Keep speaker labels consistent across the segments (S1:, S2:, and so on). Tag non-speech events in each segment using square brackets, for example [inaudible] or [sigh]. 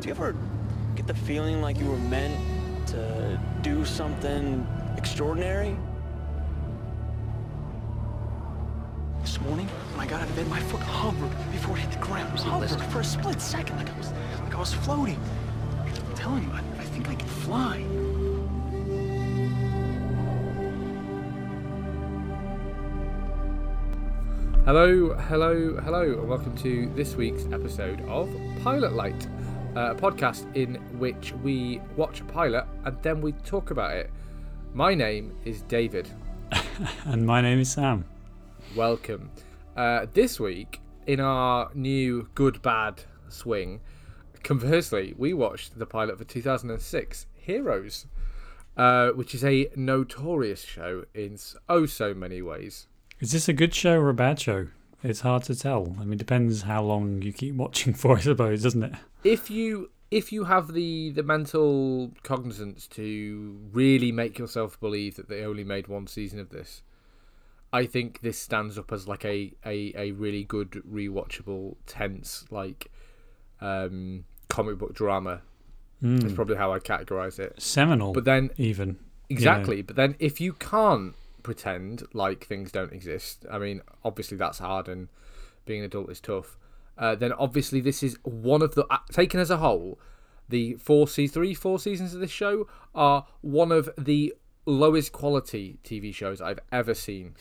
S1: Do you ever get the feeling like you were meant to do something extraordinary? This morning, when I got out of bed, my foot hovered before it hit the ground. It hovered for a split second, like I was, like I was floating. I'm telling you, I, I think I can fly.
S2: Hello, hello, hello, and welcome to this week's episode of Pilot Lite, uh, a podcast in which we watch a pilot and then we talk about it. My name is David. [laughs]
S3: and my name is Sam.
S2: Welcome. Uh, this week, in our new good bad swing, conversely, we watched the pilot for 2006, Heroes, uh, which is a notorious show in oh so many ways.
S3: Is this a good show or a bad show? It's hard to tell. I mean, it depends how long you keep watching [laughs] for, I suppose, doesn't it?
S2: If you if you have the the mental cognizance to really make yourself believe that they only made one season of this, I think this stands up as like a a, a really good rewatchable, tense like um, comic book drama. Mm. That's probably how I categorize it.
S3: Seminal,
S2: but then
S3: even
S2: exactly. Yeah. But then if you can't pretend like things don't exist. I mean, obviously that's hard, and being an adult is tough. Uh, then obviously this is one of the uh, taken as a whole, the four C three four seasons of this show are one of the lowest quality TV shows I've ever seen.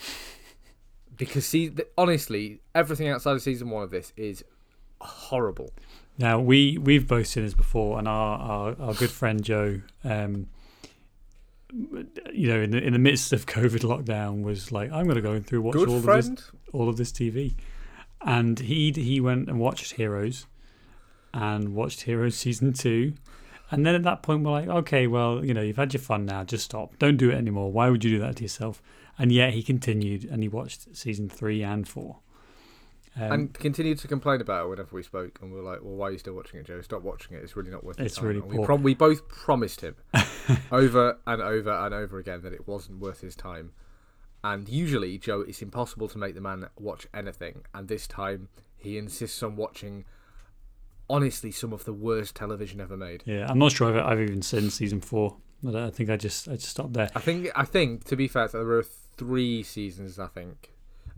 S2: Because see, honestly, everything outside of season one of this is horrible.
S3: Now we we've both seen this before, and our our, our good friend Joe. Um, you know, in the in the midst of COVID lockdown, was like, I'm going to go in through watch
S2: Good
S3: all
S2: friend.
S3: of this all of this TV, and he he went and watched Heroes, and watched Heroes season two, and then at that point we're like, okay, well, you know, you've had your fun now, just stop, don't do it anymore. Why would you do that to yourself? And yet he continued, and he watched season three and four.
S2: Um, and continued to complain about it whenever we spoke, and we are like, "Well, why are you still watching it, Joe? Stop watching it. It's really not worth it."
S3: It's really
S2: poor. We, prom- we both promised him [laughs] over and over and over again that it wasn't worth his time. And usually, Joe, it's impossible to make the man watch anything, and this time he insists on watching. Honestly, some of the worst television ever made.
S3: Yeah, I'm not sure I've, I've even seen season four. I think I just I just stopped there.
S2: I think I think to be fair, there were three seasons. I think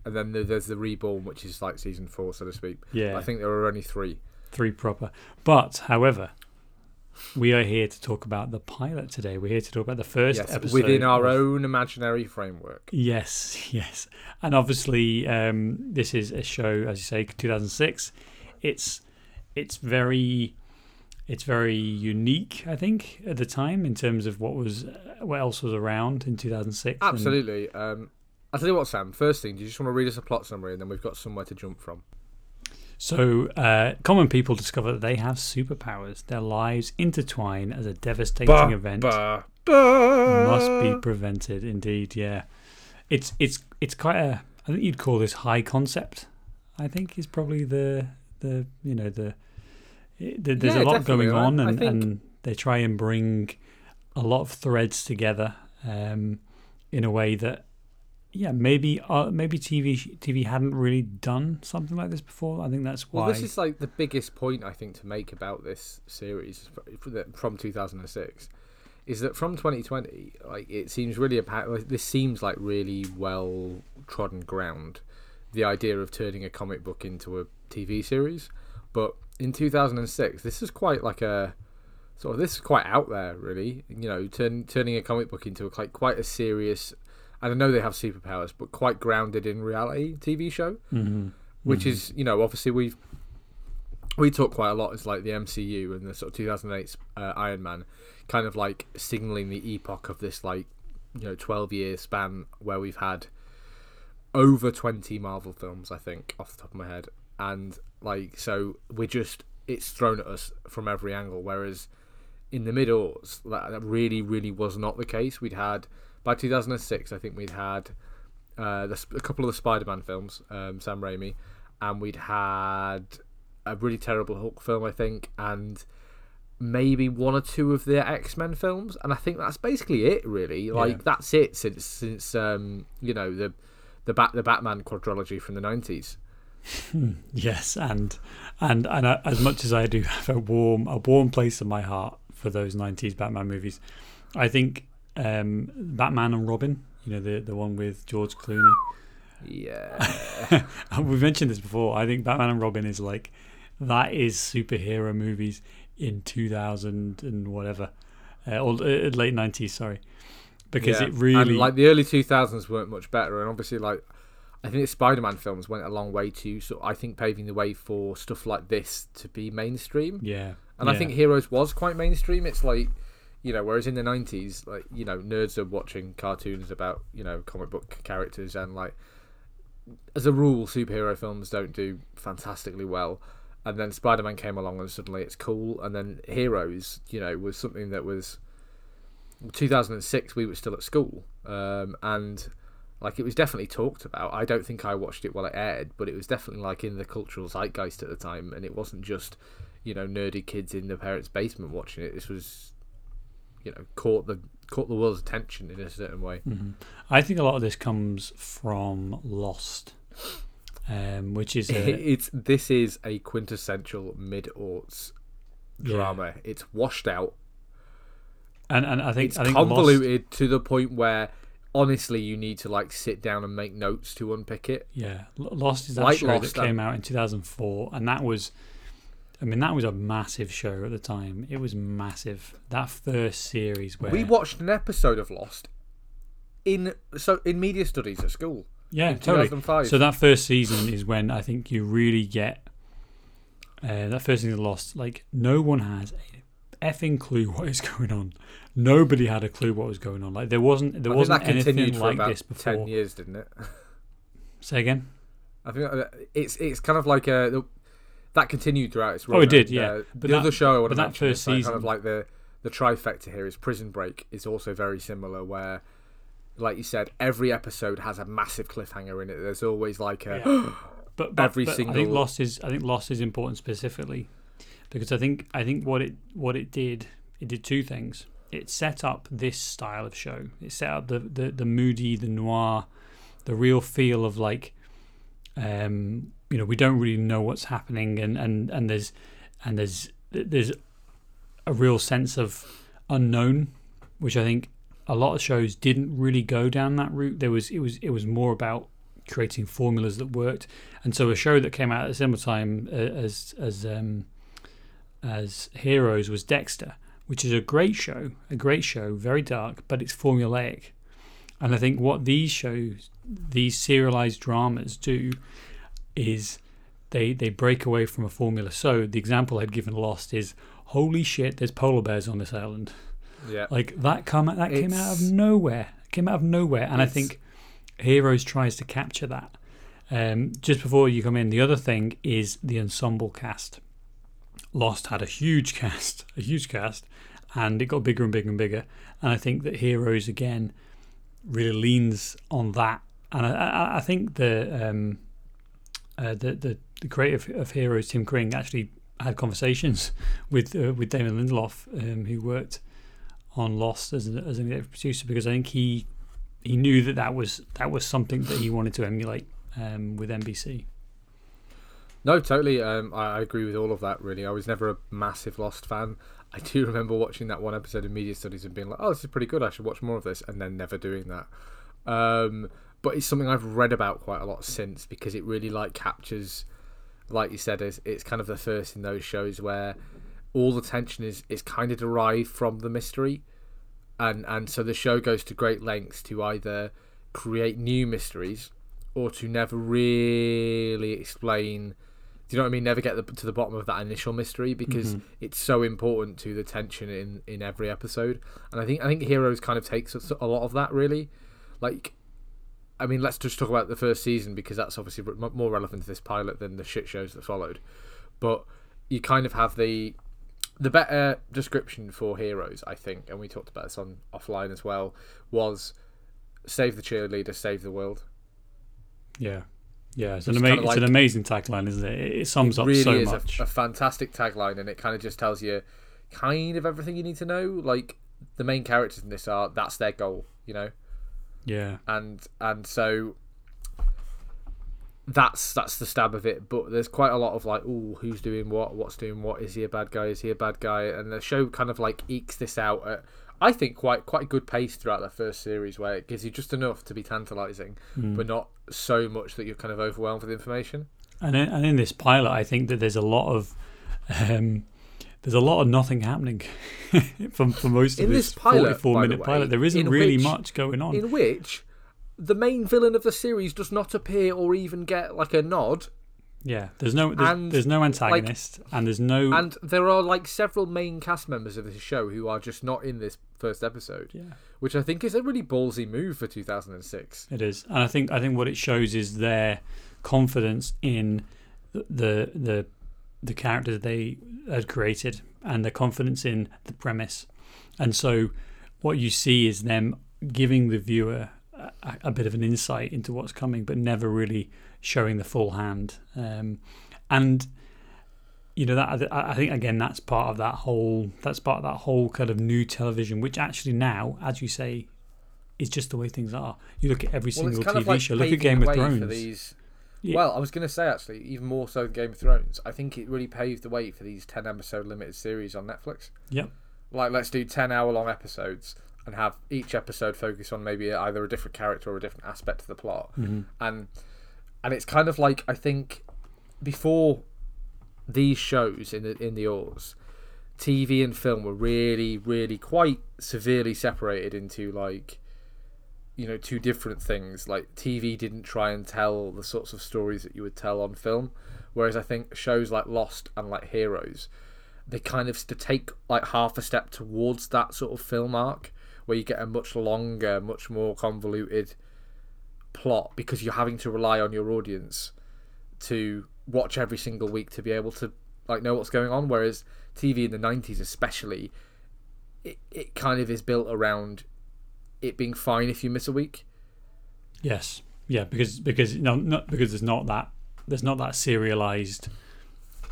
S2: and then there's the reborn, which is like season four, so to speak.
S3: Yeah,
S2: I think there were only three.
S3: Three proper, but however, we are here to talk about the pilot today. We're here to talk about the first
S2: yes,
S3: episode
S2: within our of... own imaginary framework.
S3: Yes, [laughs] yes, and obviously, um, this is a show, as you say, 2006. It's it's very it's very unique, I think, at the time in terms of what was what else was around in 2006.
S2: Absolutely. And... Um, I'll tell you what, Sam. First thing, do you just want to read us a plot summary, and then we've got somewhere to jump from.
S3: So, uh, common people discover that they have superpowers. Their lives intertwine as a devastating bah, event bah, bah. must be prevented. Indeed, yeah. It's it's it's quite a. I think you'd call this high concept. I think is probably the the you know the. the there's
S2: yeah,
S3: a lot going on, and,
S2: think...
S3: and they try and bring a lot of threads together um, in a way that yeah, maybe uh, maybe TV TV hadn't really done something like this before. I think that's why.
S2: Well, this is like the biggest point I think to make about this series from 2006 is that from 2020, like it seems really like, this seems like really well trodden ground. The idea of turning a comic book into a TV series, but in 2006, this is quite like a sort of this is quite out there, really. You know, turn, turning a comic book into a, like quite a serious and I know they have superpowers, but quite grounded in reality TV show,
S3: mm-hmm.
S2: which
S3: mm-hmm.
S2: is you know obviously we've we talk quite a lot as like the MCU and the sort of 2008 uh, Iron Man, kind of like signaling the epoch of this like you know 12 year span where we've had over 20 Marvel films, I think, off the top of my head, and like so we're just it's thrown at us from every angle, whereas in the middle that, that really really was not the case. We'd had by 2006, I think we'd had uh, the, a couple of the Spider-Man films, um, Sam Raimi, and we'd had a really terrible Hulk film, I think, and maybe one or two of the X-Men films, and I think that's basically it, really. Like yeah. that's it since since um, you know the the Bat the Batman quadrilogy from the 90s.
S3: yes, and and and I, as much as I do have a warm a warm place in my heart for those '90s Batman movies, I think um, Batman and Robin, you know the the one with George Clooney.
S2: Yeah, [laughs]
S3: we've mentioned this before. I think Batman and Robin is like that is superhero movies in 2000 and whatever, uh, or uh, late 90s. Sorry, because
S2: yeah.
S3: it really
S2: and, like the early 2000s weren't much better, and obviously like I think the Spider-Man films went a long way to so I think paving the way for stuff like this to be mainstream.
S3: Yeah,
S2: and
S3: yeah.
S2: I think Heroes was quite mainstream. It's like you know, whereas in the 90s, like you know, nerds are watching cartoons about you know comic book characters and like as a rule, superhero films don't do fantastically well. And then Spider Man came along, and suddenly it's cool. And then Heroes, you know, was something that was 2006. We were still at school, um, and like it was definitely talked about. I don't think I watched it while it aired, but it was definitely like in the cultural zeitgeist at the time, and it wasn't just you know nerdy kids in the parents' basement watching it. This was you know caught the caught the world's attention in a certain way.
S3: Mm-hmm. I think a lot of this comes from Lost, um, which is a, [laughs]
S2: it's this is a quintessential mid aughts drama. Yeah. It's washed out,
S3: and and I think
S2: it's
S3: I think
S2: convoluted
S3: Lost,
S2: to the point where honestly you need to like sit down and make notes to unpick it.
S3: Yeah, Lost is that like show Lost, that came out in 2004, and that was I mean, that was a massive show at the time. It was massive. That first series where
S2: we watched an episode of Lost in so in media studies at school.
S3: Yeah, totally. So that first season is when I think you really get uh, that first season of Lost. Like no one has a effing clue what is going on. Nobody had a clue what was going on. Like there wasn't there
S2: I
S3: wasn't
S2: anything
S3: like
S2: this
S3: before.
S2: Ten years, didn't it? [laughs]
S3: Say again.
S2: I think uh, it's it's kind of like a that continued throughout its run.
S3: Oh, it did, yeah.
S2: Uh, but the that, other show I want to
S3: that first season,
S2: kind of like the the trifecta here is Prison Break is also very similar, where, like you said, every episode has a massive cliffhanger in it. There's always like a yeah. [gasps]
S3: but, but, every but single. I think Lost is I think Lost is important specifically because I think I think what it what it did it did two things. It set up this style of show. It set up the the, the moody, the noir, the real feel of like um, you know we don't really know what's happening and and and there's and there's there's a real sense of unknown which i think a lot of shows didn't really go down that route. There was it was it was more about creating formulas that worked. And so a show that came out at a similar time uh, as as um as heroes was dexter which is a great show a great show very dark but it's formulaic. And i think what these shows these serialized dramas do is they they break away from a formula. So the example I'd given Lost is holy shit, there's polar bears on this island.
S2: Yeah,
S3: like that come that came out of nowhere. Came out of nowhere, and I think Heroes tries to capture that. Um, just before you come in, the other thing is the ensemble cast. Lost had a huge [laughs] cast, a huge cast, and it got bigger and bigger and bigger. And I think that Heroes again really leans on that. And I, I, I think the um, uh, the, the the creator of Heroes, Tim Kring, actually had conversations [laughs] with uh, with Damon Lindelof, um, who worked on Lost as, an as an executive producer, because I think he he knew that that was that was something that he wanted to emulate um, with NBC.
S2: No, totally. Um, I, I, agree with all of that. Really, I was never a massive Lost fan. I do [laughs] remember watching that one episode of Media Studies and being like, "Oh, this is pretty good. I should watch more of this," and then never doing that. Um, but it's something I've read about quite a lot since because it really like captures, like you said, is it's kind of the first in those shows where all the tension is is kind of derived from the mystery, and and so the show goes to great lengths to either create new mysteries or to never really explain. Do you know what I mean? Never get the, to the bottom of that initial mystery because mm-hmm. it's so important to the tension in in every episode. And I think I think Heroes kind of takes a lot of that really. Like I mean, let's just talk about the first season because that's obviously more relevant to this pilot than the shit shows that followed. But you kind of have the the better description for heroes, I think, and we talked about this on offline as well, was save the cheerleader, save the world.
S3: Yeah, yeah, it's, an, ama- it's like, an amazing tagline, isn't it? It sums
S2: it
S3: up
S2: really
S3: so
S2: is
S3: much.
S2: A, a fantastic tagline, and it kind of just tells you kind of everything you need to know. Like the main characters in this are that's their goal, you know.
S3: Yeah.
S2: And and so that's that's the stab of it. But there's quite a lot of like, oh, who's doing what? What's doing what? Is he a bad guy? Is he a bad guy? And the show kind of like ekes this out at, I think, quite quite a good pace throughout the first series, where it gives you just enough to be tantalizing,
S3: Hmm.
S2: but not so much that you're kind of overwhelmed with information.
S3: And in, and in this pilot, I think that there's a lot of um, there's a lot of nothing happening [laughs] for, for most of
S2: In
S3: this,
S2: this pilot,
S3: 44
S2: by the
S3: minute
S2: way,
S3: pilot. There isn't really
S2: which-
S3: much going on.
S2: In which the main villain of the series does not appear or even get like a nod.
S3: yeah, there's no there's,
S2: and,
S3: there's no antagonist, and there's no
S2: And there are like several main cast members of this show who are just not in this first episode,
S3: yeah.
S2: which I think is a really ballsy move for 2006.
S3: It is, and I think I think what it shows is their confidence in the the the, the character they had created, and their confidence in the premise. And so, what you see is them giving the viewer a, a bit of an insight into what's coming, but never really showing the full hand. Um, and you know that I think again that's part of that whole that's part of that whole kind of new television, which actually now, as you say, is just the way things are. You look at every
S2: Well,
S3: single TV
S2: like
S3: show. Look at Game
S2: the
S3: of Thrones. Yeah.
S2: Well, I was going to say actually, even more so than Game of Thrones. I think it really paved the way for these 10 episode limited series on Netflix.
S3: Yep.
S2: Like, let's do 10 hour long episodes and have each episode focus on maybe either a different character or a different aspect of the plot.
S3: Mm-hmm.
S2: And and it's kind of like I think before these shows in the in the Oars, TV and film were really, really quite severely separated into like you know two different things. Like TV didn't try and tell the sorts of stories that you would tell on film, whereas I think shows like Lost and like Heroes, they kind of to take like half a step towards that sort of film arc, where you get a much longer, much more convoluted plot because you're having to rely on your audience to watch every single week to be able to like know what's going on whereas TV in the 90s especially it, it kind of is built around it being fine if you miss a week
S3: Yes, yeah, because because no, not because there's not that there's not that serialized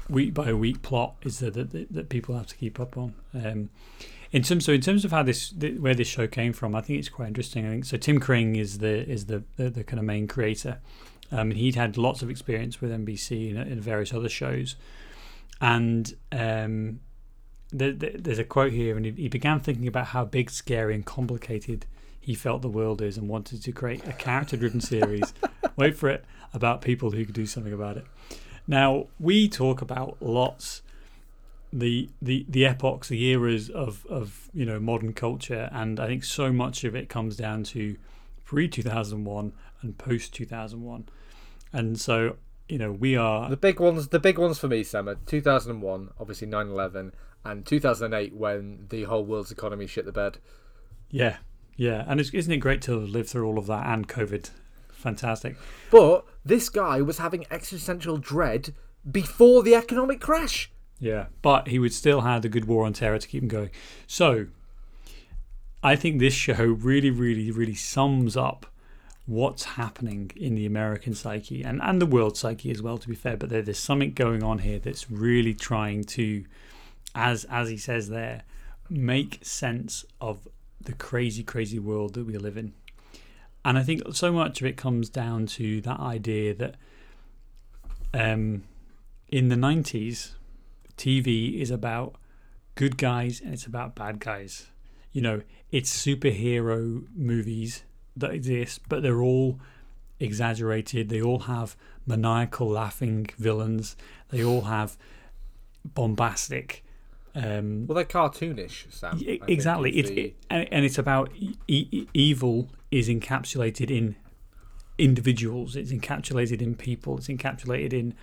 S3: week by week plot is that that, that people have to keep up on. Um, in terms so in terms of how this where this show came from, I think it's quite interesting. I think so. Tim Kring is the is the the, the kind of main creator. Um, he'd had lots of experience with NBC and, and various other shows, and um, the, the, there's a quote here, and he, he began thinking about how big, scary, and complicated he felt the world is, and wanted to create a character-driven series. [laughs] wait for it about people who could do something about it. Now we talk about lots the the the epochs, the eras of of you know modern culture, and I think so much of it comes down to pre two thousand one and post two thousand one, and so you know we are
S2: the big ones the big ones for me Sam are 2001 obviously 9/11 and 2008 when the whole world's economy shit the bed
S3: yeah yeah, and it's, isn't it great to live through all of that and COVID? Fantastic.
S2: but this guy was having existential dread before the economic crash
S3: Yeah, but he would still have the good war on terror to keep him going. So, I think this show really, really, really sums up what's happening in the American psyche and, and the world psyche as well. To be fair, but there, there's something going on here that's really trying to, as as he says there, make sense of the crazy, crazy world that we live in. And I think so much of it comes down to that idea that um, in the 90s, TV is about good guys and it's about bad guys. You know, it's superhero movies that exist, but they're all exaggerated. They all have maniacal laughing villains. They all have bombastic. Um,
S2: well they're cartoonish Sam I
S3: exactly. It's
S2: the-
S3: it, and, it's about e- evil is encapsulated in individuals. It's encapsulated in people. It's encapsulated in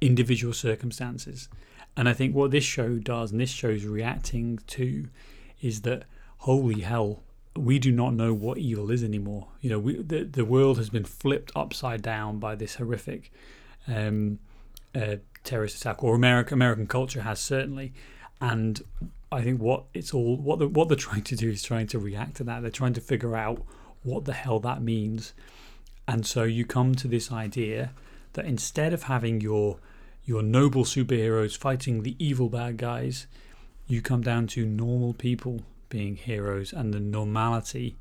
S3: individual circumstances. And I think what this show does, and this show's reacting to, is that holy hell, we do not know what evil is anymore. You know, we, the the world has been flipped upside down by this horrific um, uh, terrorist attack, or American American culture has certainly. And I think what it's all what the, what they're trying to do is trying to react to that. They're trying to figure out what the hell that means. And so you come to this idea that instead of having your your noble superheroes fighting the evil bad guys, you come down to normal people being heroes and the normality,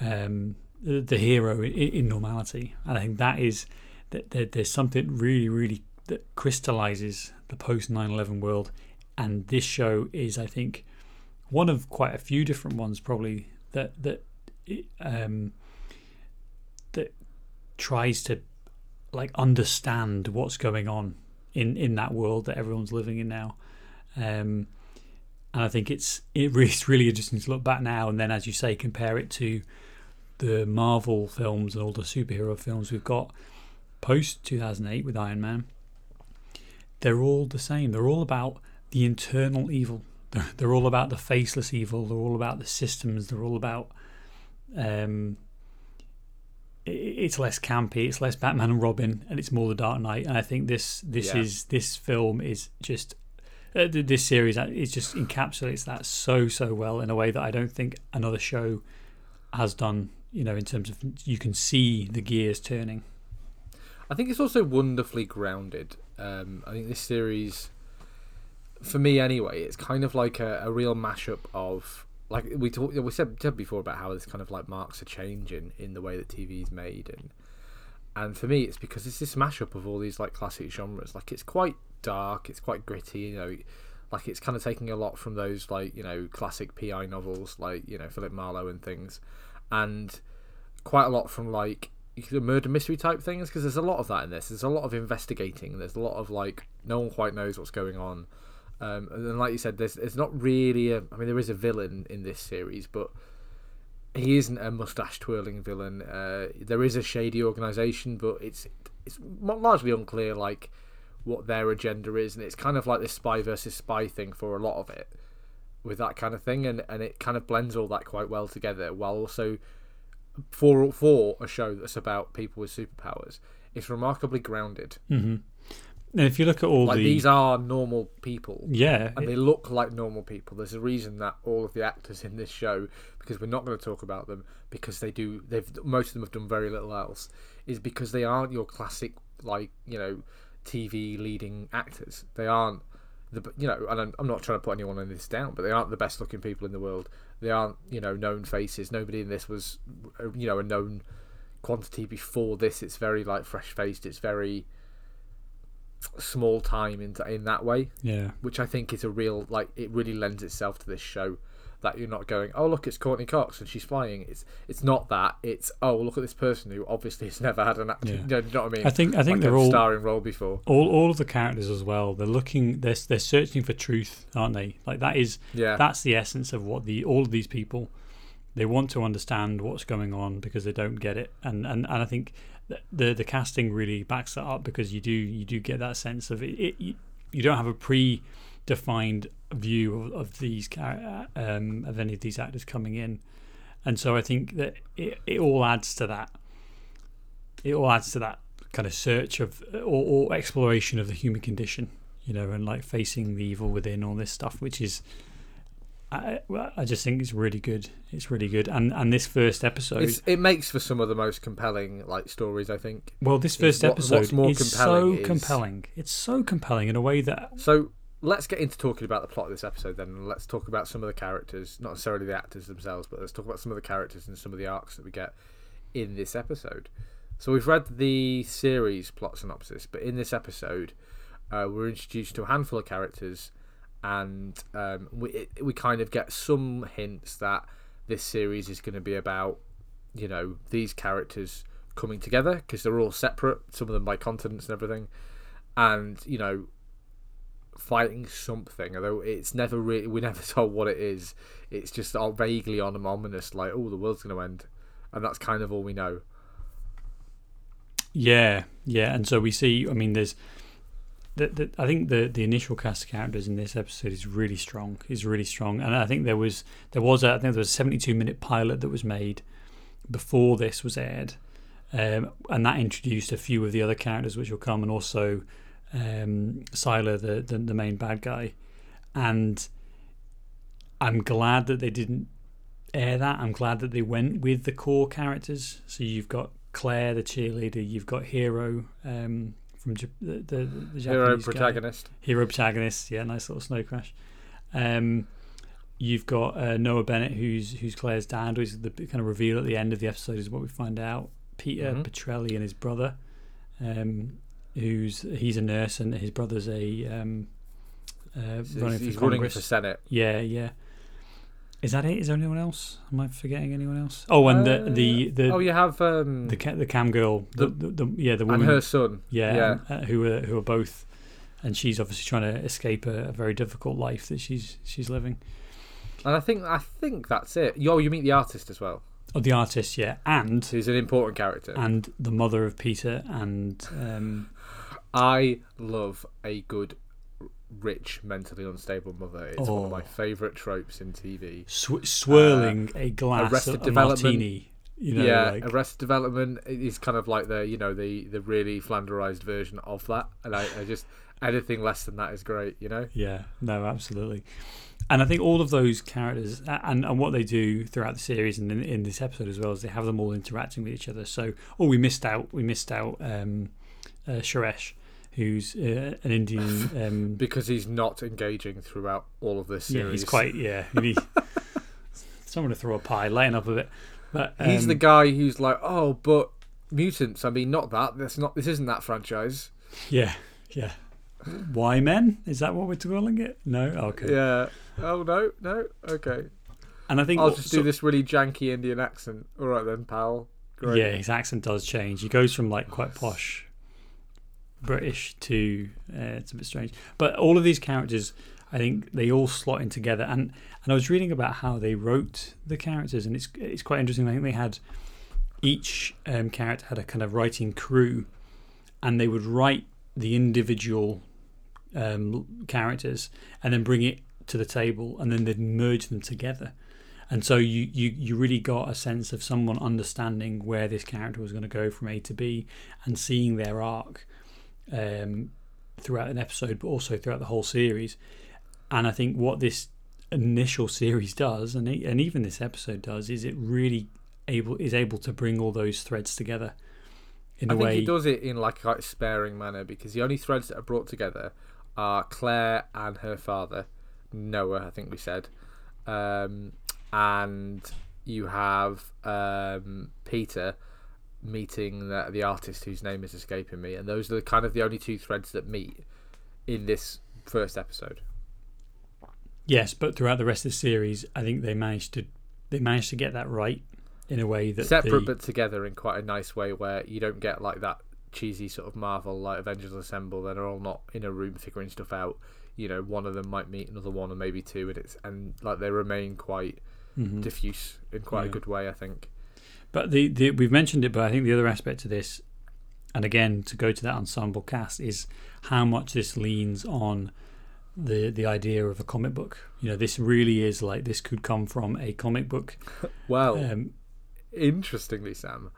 S3: um, the, hero in, in normality. And I think that is that there, there's something really, really that crystallizes the post 9/11 world, and this show is, I think, one of quite a few different ones probably that that um, that tries to like understand what's going on in in that world that everyone's living in now. Um, and I think it's it really, [laughs] it's really interesting to look back now and then, as you say, compare it to the Marvel films and all the superhero films we've got post 2008 with Iron Man. They're all the same. They're all about the internal evil. They're, they're all about the faceless evil. They're all about the systems. They're all about um, it's less campy, it's less Batman and Robin, and it's more the Dark Knight. And I think this this yeah. is this film is just uh, this series uh, it just encapsulates that so so well in a way that I don't think another show has done. You know, in terms of you can see the gears turning.
S2: I think it's also wonderfully grounded. Um, I think this series, for me anyway, it's kind of like a, a real mashup of like we talked, we said, said before about how this kind of like marks a change in, in the way that TV is made, and and for me, it's because it's this mashup of all these like classic genres. Like it's quite dark, it's quite gritty, you know, like it's kind of taking a lot from those like you know classic PI novels, like you know Philip Marlowe and things, and quite a lot from like murder mystery type things because there's a lot of that in this. There's a lot of investigating. There's a lot of like no one quite knows what's going on um, and like you said, there's there's not really a. I mean, there is a villain in this series, but he isn't a mustache twirling villain. Uh, there is a shady organization, but it's it's largely unclear like what their agenda is, and it's kind of like this spy versus spy thing for a lot of it, with that kind of thing, and and it kind of blends all that quite well together, while also for for a show that's about people with superpowers, it's remarkably grounded.
S3: Mm-hmm. And if you look at all
S2: like
S3: the
S2: these are normal people,
S3: yeah,
S2: and they look like normal people. There's a reason that all of the actors in this show, because we're not going to talk about them, because they do. They've most of them have done very little else. Is because they aren't your classic like you know TV leading actors. They aren't the you know, and I'm, I'm not trying to put anyone in this down, but they aren't the best looking people in the world. They aren't you know known faces. Nobody in this was you know a known quantity before this. It's very like fresh faced. It's very small time in in that way.
S3: Yeah,
S2: which I think is a real like it really lends itself to this show. That you're not going, oh look, it's Courteney Cox and she's flying. It's it's not that. It's oh look at this person who obviously has never had an acting. Yeah. [laughs] You, know, you know what I mean?
S3: I think I think
S2: like
S3: they're all
S2: starring role before.
S3: All all of the characters as well. They're looking. They're they're searching for truth, aren't they? Like that is
S2: yeah.
S3: That's the essence of what the all of these people. They want to understand what's going on because they don't get it, and and, and I think the the casting really backs that up because you do you do get that sense of it. it you, you don't have a pre-defined view of, of these um, of any of these actors coming in, and so I think that it, it all adds to that. It all adds to that kind of search of or, or exploration of the human condition, you know, and like facing the evil within all this stuff, which is I, I just think it's really good. It's really good, and and this first episode,
S2: it's, it makes for some of the most compelling like stories. I think.
S3: Well, this first what, episode more is so is... compelling. It's so compelling in a way that.
S2: So let's get into talking about the plot of this episode. Then let's talk about some of the characters, not necessarily the actors themselves, but let's talk about some of the characters and some of the arcs that we get in this episode. So we've read the series plot synopsis, but in this episode, uh, we're introduced to a handful of characters and um, we we kind of get some hints that this series is going to be about you know these characters coming together because they're all separate, some of them by continents and everything, and you know fighting something. Although it's never really we never [laughs] told what it is. It's just all vaguely on a ominous, like oh the world's going to end, and that's kind of all we know.
S3: Yeah, yeah, and so we see. I mean, there's the, the, I think the the initial cast of characters in this episode is really strong. Is really strong, and I think there was there was a, I think there was a seventy two minute pilot that was made before this was aired, um, and that introduced a few of the other characters which will come, and also um, the, the the main bad guy, and I'm glad that they didn't air that. I'm glad that they went with the core characters. So you've got Claire, the cheerleader. You've got Hiro Um, from the, the, the
S2: Hiro Protagonist.
S3: Guy. Hiro Protagonist, yeah, nice little snow crash. Um, you've got uh, Noah Bennett, who's who's Claire's dad, who's the kind of reveal at the end of the episode is what we find out. Peter mm-hmm. Petrelli and his brother, um, who's he's a nurse and his brother's a um, uh,
S2: So
S3: running
S2: he's,
S3: for
S2: running
S3: Congress.
S2: for senate.
S3: Yeah, yeah. Is that it? Is there anyone else? Am I forgetting anyone else? Oh, and the the the
S2: oh, you have um,
S3: the, the cam girl, the, the, the yeah the woman and
S2: her son.
S3: yeah,
S2: yeah.
S3: and, uh, who are who are both, and she's obviously trying to escape a, a very difficult life that she's she's living.
S2: And I think I think that's it. Yo, you meet the artist as well,
S3: Oh, the artist, yeah, and
S2: he's an important character.
S3: and the mother of Peter, and um,
S2: I love a good, rich, mentally unstable mother. It's one of my
S3: Oh.
S2: favourite tropes in TV.
S3: sw- swirling a glass
S2: Arrested
S3: of a
S2: Development.
S3: martini. You know,
S2: yeah,
S3: like,
S2: Arrested Development is kind of like the you know the the really flanderized version of that, and I, I just anything less than that is great. You know.
S3: Yeah, no, absolutely. And I think all of those characters and, and what they do throughout the series and in, in this episode as well is they have them all interacting with each other. So, oh, we missed out. We missed out um, uh, Suresh, who's uh, an Indian. Um, [laughs]
S2: Because he's not engaging throughout all of this series.
S3: yeah, he's quite yeah. [laughs] He, someone to throw a pie, lighten up a bit. But
S2: He's
S3: um,
S2: the guy who's like, oh, but mutants. I mean, not that. That's not. This isn't that franchise.
S3: yeah, yeah. Why men? Is that what we're calling it? No, okay.
S2: Yeah. Oh no, no. Okay.
S3: And I think
S2: I'll
S3: what-
S2: just
S3: so-
S2: do this really janky Indian accent. All right then, pal. Great.
S3: Yeah, his accent does change. He goes from like quite posh British to uh, it's a bit strange. But all of these characters, I think they all slot in together. And and I was reading about how they wrote the characters, and it's it's quite interesting. I think they had each um, character had a kind of writing crew, and they would write the individual um, characters and then bring it to the table, and then they'd merge them together and so you, you you really got a sense of someone understanding where this character was going to go from A to B and seeing their arc um, throughout an episode, but also throughout the whole series. And I think what this initial series does, and and even this episode does, is it really able is able to bring all those threads together in
S2: I
S3: a
S2: think
S3: way.
S2: he does it in like a quite sparing manner because the only threads that are brought together are Claire and her father, Noah. I think we said, um, and you have um, Peter meeting the, the artist whose name is escaping me, and those are the kind of the only two threads that meet in this first episode.
S3: Yes, but throughout the rest of the series, I think they managed to they managed to get that right in a way that
S2: Separate
S3: the,
S2: but together in quite a nice way, where you don't get like that cheesy sort of Marvel like Avengers Assemble. Then they're all not in a room figuring stuff out. You know, one of them might meet another one, or maybe two, and it's and like they remain quite
S3: Mhm.
S2: diffuse in quite a good way. I think.
S3: But the, the we've mentioned it, but I think the other aspect to this, and again to go to that ensemble cast, is how much this leans on the the idea of a comic book. You know, this really is like this could come from a comic book. [laughs]
S2: Well,
S3: Um,
S2: interestingly, Sam.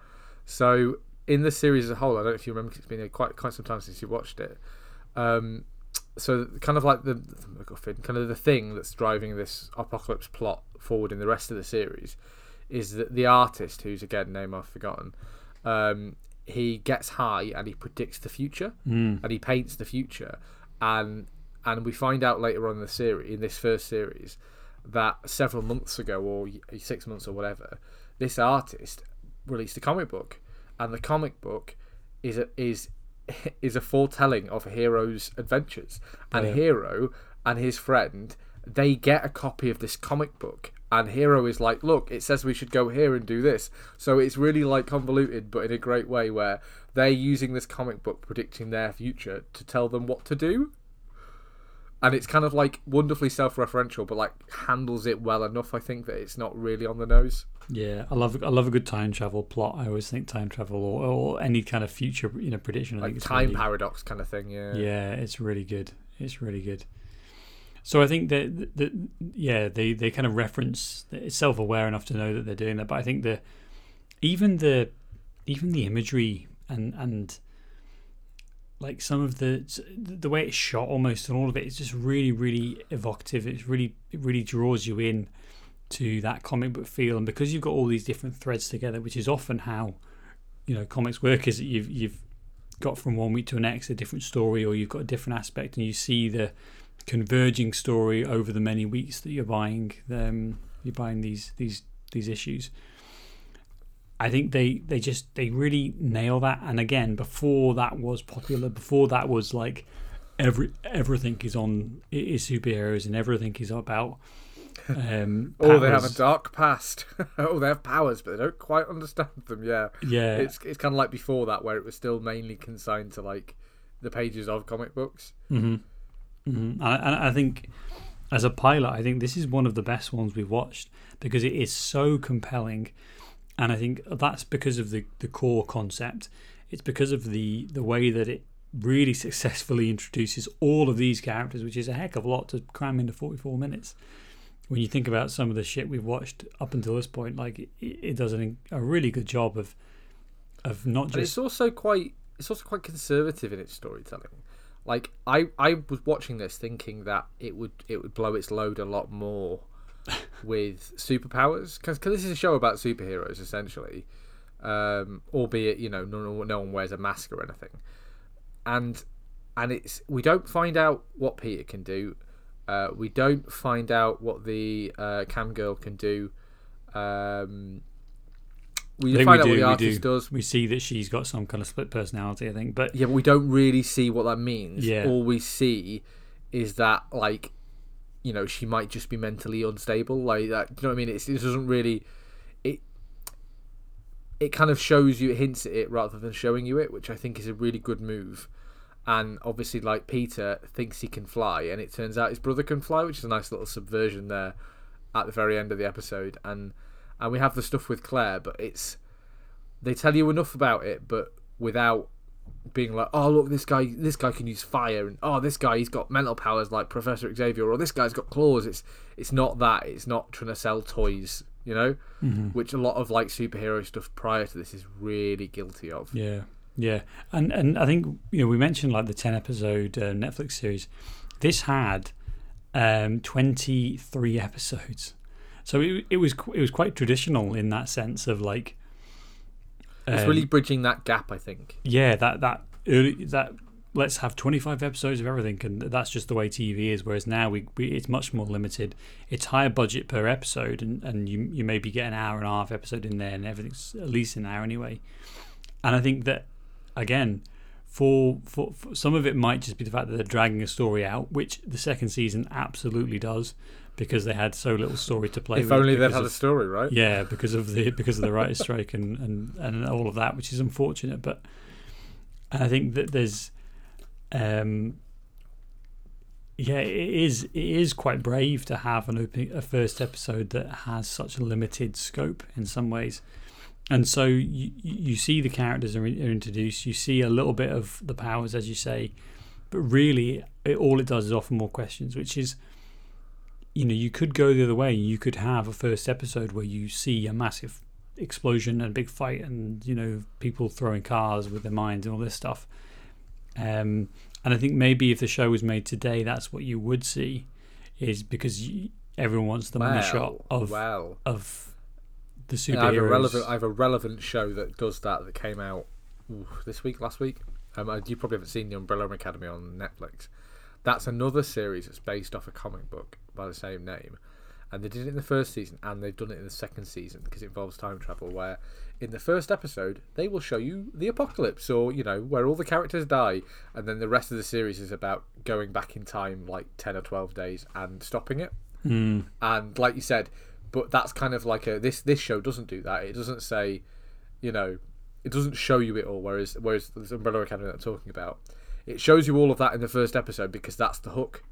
S2: So in the series as a whole, I don't know if you remember, 'cause it's been quite quite some time since you watched it. Um, so kind of like the, the MacGuffin, kind of the thing that's driving this apocalypse plot forward in the rest of the series is that the artist, who's again name I've forgotten, um, he gets high and he predicts the future.
S3: Mm,
S2: and he paints the future. And and we find out later on in the series in this first series that several months ago or six months or whatever this artist released a comic book. And the comic book is a is [laughs] is a foretelling of a Hiro's adventures. And
S3: Yeah.
S2: hero and his friend they get a copy of this comic book and Hiro is like look it says we should go here and do this so it's really like convoluted but in a great way where they're using this comic book predicting their future to tell them what to do and it's kind of like wonderfully self-referential but like handles it well enough i think that it's not really on the nose
S3: yeah, I love I love a good time travel plot. I always think time travel or, or any kind of future you know prediction. I
S2: like time
S3: really,
S2: paradox kind of thing yeah
S3: Yeah, it's really good. It's really good. So I think that, that yeah, they, they kind of reference it's self aware enough to know that they're doing that. But I think the even the even the imagery and and like some of the the way it's shot almost and all of it is just really really evocative. It's really it really draws you in to that comic book feel, and because you've got all these different threads together, which is often how you know comics work, is that you've you've got from one week to the next a different story or you've got a different aspect and you see the converging story over the many weeks that you're buying um, you're buying these these these issues I think they they just they really nail that. And again, before that was popular, before that was like every everything is on is superheroes and everything is about. [laughs] Um,
S2: oh, they have a dark past. [laughs] oh, they have powers, but they don't quite understand them. Yeah,
S3: Yeah.
S2: It's it's kind of like before that, where it was still mainly consigned to like the pages of comic books.
S3: Hmm And, I, and I think, as a pilot, I think this is one of the best ones we've watched because it is so compelling, and I think that's because of the the core concept. It's because of the the way that it really [laughs] successfully introduces all of these characters, which is a heck of a lot to cram into forty four minutes. When you think about some of the shit we've watched up until this point, like it, it does an, a really good job of of not
S2: But
S3: just
S2: it's also quite it's also quite conservative in its storytelling. Like I I was watching this thinking that it would it would blow its load a lot more [laughs] with superpowers because this is a show about superheroes essentially, um, albeit you know no, no one wears a mask or anything, and and it's we don't find out what Peter can do. Uh, we don't find out what the uh, cam girl can do. Um, we find
S3: we
S2: out
S3: do,
S2: what the artist
S3: do.
S2: does.
S3: We see that she's got some kind of split personality, I think. But
S2: Yeah, but we don't really see what that means.
S3: Yeah.
S2: All we see is that, like, you know, she might just be mentally unstable. Like that. Do you know what I mean? It's, it doesn't really. It. It kind of shows you, it hints at it rather than showing you it, which I think is a really good move. And obviously, like Peter thinks he can fly, and it turns out his brother can fly, which is a nice little subversion there at the very end of the episode. And and we have the stuff with Claire, but it's they tell you enough about it, but without being like, oh look, this guy, this guy can use fire, and oh this guy, he's got mental powers like Professor Xavier, or this guy's got claws. It's it's not that. It's not trying to sell toys, you know, which a lot of like superhero stuff prior to this is really guilty of.
S3: yeah, yeah, and and I think you know we mentioned like the ten episode uh, Netflix series. This had um, twenty three episodes, so it it was it was quite traditional in that sense of like.
S2: It's
S3: um,
S2: really bridging that gap, I think.
S3: yeah that that early that let's have 25 episodes of everything and that's just the way tv is whereas now we, we it's much more limited it's higher budget per episode and, and you you maybe get an hour and a half episode in there and everything's at least an hour anyway and i think that again for, for, for some of it might just be the fact that they're dragging a story out which the second season absolutely does because they had so little story to play
S2: If
S3: with
S2: only they'd had
S3: of-
S2: a story, right?
S3: yeah, because of the because of the writers' strike and, and, and all of that, which is unfortunate. But and I think that there's, um, yeah, it is it is quite brave to have an opening a first episode that has such a limited scope in some ways. And so you you see the characters are, in- are introduced. You see a little bit of the powers, as you say, but really, it, all it does is offer more questions, which is you know, you could go the other way. You could have a first episode where you see a massive explosion and a big fight, and you know, people throwing cars with their minds and all this stuff. Um, and I think maybe if the show was made today, that's what you would see, is because you, everyone wants the money shot of
S2: well.
S3: of the
S2: Yeah, I have a relevant. I have a relevant show that does that that came out ooh, this week, last week. Um, uh, you probably haven't seen the Umbrella Academy on Netflix. That's another series that's based off a comic book by the same name, and they did it in the first season, and they've done it in the second season because it involves time travel. Where in the first episode they will show you the apocalypse, or you know where all the characters die, and then the rest of the series is about going back in time like ten or twelve days and stopping it
S3: Mm,
S2: and like you said but that's kind of like a this this show doesn't do that. It doesn't say you know it doesn't show you it all whereas whereas this umbrella academy that i'm talking about. It shows you all of that in the first episode because that's the hook.